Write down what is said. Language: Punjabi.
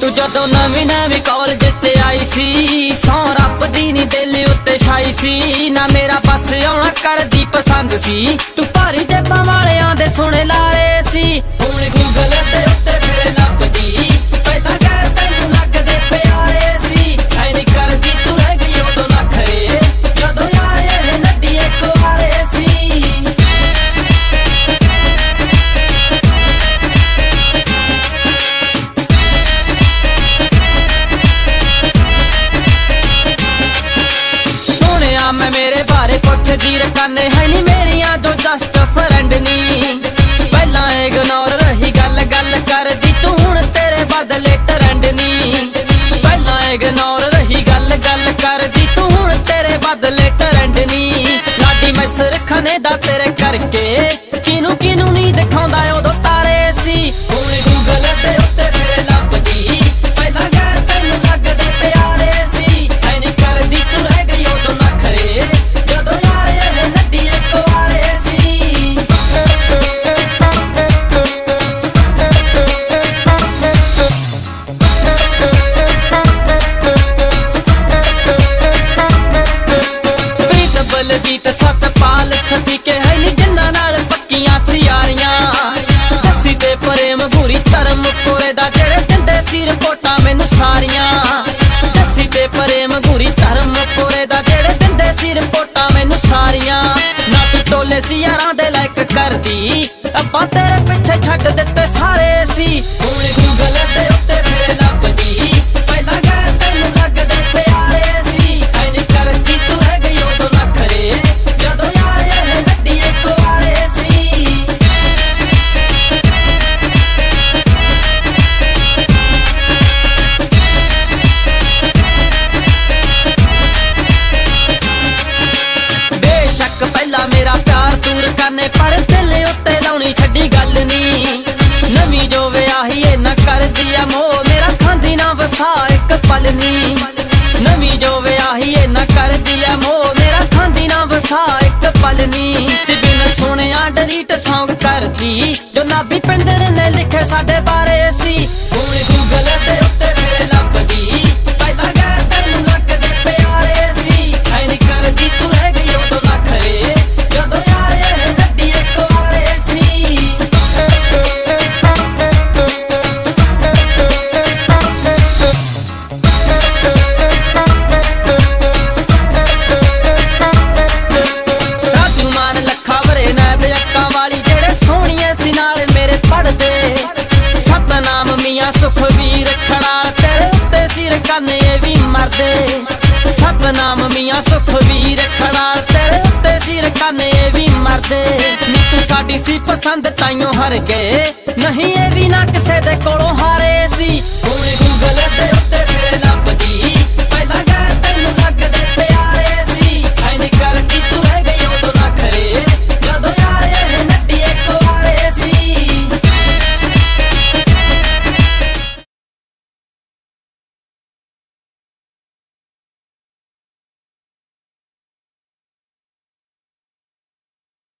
ਤੂੰ ਜਦੋਂ ਨਵੀਂ ਨਵੀਂ ਕਾਲਜ ਤੇ ਆਈ ਸੀ, ਸੌ ਰੱਬ ਦੀ ਨੀ ਦਿਲ ਉੱਤੇ ਛਾਈ ਸੀ। ਨਾ ਮੇਰਾ ਬਸ ਆਉਣਾ ਕਰਦੀ ਪਸੰਦ ਸੀ। ਤੂੰ ਭਾਰੀ ਜੇਬਾਂ ਵਾਲਿਆਂ ਦੇ ਸੋਹਣੇ ਲਾਰੇ ਸੀ। ਹੁਣ ਗੂਗਲ ਤੇ ਸੁਪਨੇ ਦਾ ਤੇਰੇ ਕਰਕੇ। ਕਰਦੀ। ਆਪਾਂ ਤੇਰੇ ਪਿੱਛੇ ਛੱਡ ਦਿੱਤੇ ਸਾਰੇ ਸੀ। ਹੁਣ ਕਿਉਂ ਗਲਤ ਉੱਤੇ ਫੇਰ ਨਾ ਗੁਲਾਬੀ ਪਿੰਦਰ ਨੇ ਲਿਖੇ ਸਾਡੇ ਸੁਖਵੀਰ ਖਣਾਲ ਤੇਰੇ ਉੱਤੇ ਸਿਰ ਕਾਨੇ ਵੀ ਮਰਦੇ। ਨੀ ਤੂੰ ਸਾਡੀ ਸੀ ਪਸੰਦ ਤਾਈਓ ਹਰ ਗਏ। ਨਹੀਂ ਇਹ ਵੀ ਨਾ ਕਿਸੇ ਦੇ ਕੋਲੋਂ ਹਾਰੇ ਸੀ। ਹੁਣ ਗੂਗਲ ਤੇ ਉੱਤੇ ਫੇਰ ਲੱਭਦੀ